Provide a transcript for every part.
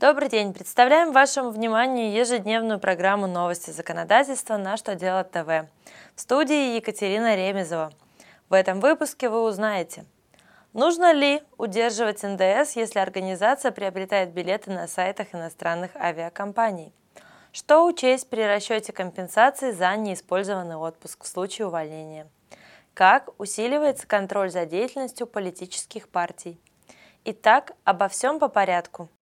Добрый день! Представляем вашему вниманию ежедневную программу новости законодательства «На что делать ТВ». В студии Екатерина Ремезова. В этом выпуске вы узнаете, нужно ли удерживать НДС, если организация приобретает билеты на сайтах иностранных авиакомпаний, что учесть при расчете компенсации за неиспользованный отпуск в случае увольнения, как усиливается контроль за деятельностью политических партий. Итак, обо всем по порядку –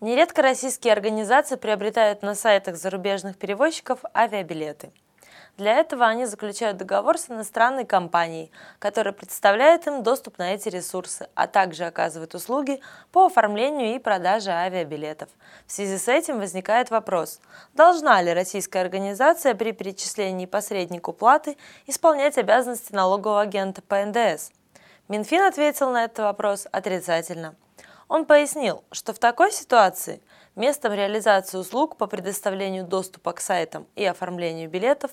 Нередко российские организации приобретают на сайтах зарубежных перевозчиков авиабилеты. Для этого они заключают договор с иностранной компанией, которая представляет им доступ на эти ресурсы, а также оказывает услуги по оформлению и продаже авиабилетов. В связи с этим возникает вопрос, должна ли российская организация при перечислении посреднику платы исполнять обязанности налогового агента по НДС? Минфин ответил на этот вопрос отрицательно – он пояснил, что в такой ситуации местом реализации услуг по предоставлению доступа к сайтам и оформлению билетов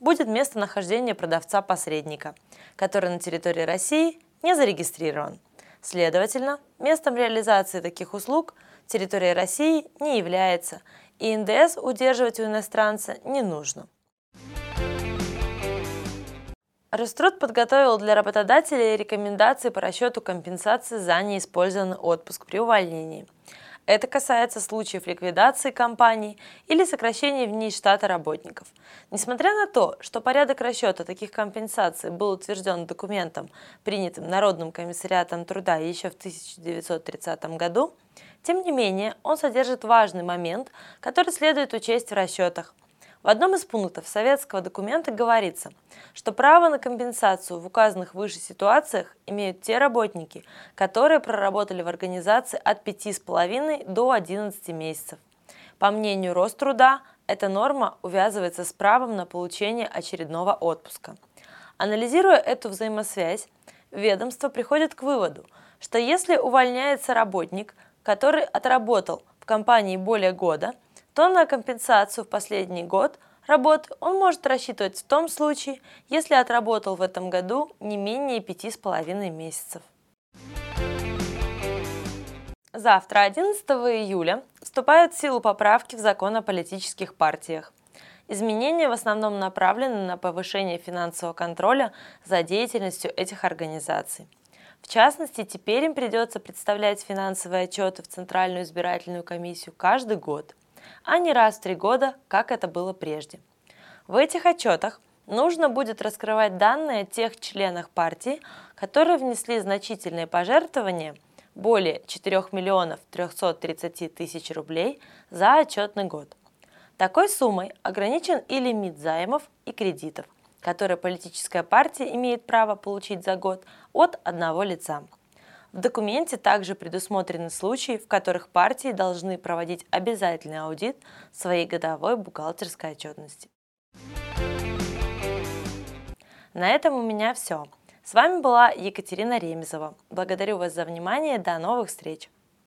будет местонахождение продавца-посредника, который на территории России не зарегистрирован. Следовательно, местом реализации таких услуг территория России не является, и НДС удерживать у иностранца не нужно. Роструд подготовил для работодателей рекомендации по расчету компенсации за неиспользованный отпуск при увольнении. Это касается случаев ликвидации компаний или сокращения в ней штата работников. Несмотря на то, что порядок расчета таких компенсаций был утвержден документом, принятым Народным комиссариатом труда еще в 1930 году, тем не менее он содержит важный момент, который следует учесть в расчетах – в одном из пунктов советского документа говорится, что право на компенсацию в указанных выше ситуациях имеют те работники, которые проработали в организации от 5,5 до 11 месяцев. По мнению Роструда, эта норма увязывается с правом на получение очередного отпуска. Анализируя эту взаимосвязь, ведомство приходит к выводу, что если увольняется работник, который отработал в компании более года – то на компенсацию в последний год работы он может рассчитывать в том случае, если отработал в этом году не менее пяти с половиной месяцев. Завтра, 11 июля, вступают в силу поправки в закон о политических партиях. Изменения в основном направлены на повышение финансового контроля за деятельностью этих организаций. В частности, теперь им придется представлять финансовые отчеты в Центральную избирательную комиссию каждый год – а не раз в три года, как это было прежде. В этих отчетах нужно будет раскрывать данные тех членах партии, которые внесли значительные пожертвования более 4 миллионов 330 тысяч рублей за отчетный год. Такой суммой ограничен и лимит займов и кредитов, которые политическая партия имеет право получить за год от одного лица – в документе также предусмотрены случаи, в которых партии должны проводить обязательный аудит своей годовой бухгалтерской отчетности. На этом у меня все. С вами была Екатерина Ремезова. Благодарю вас за внимание. До новых встреч!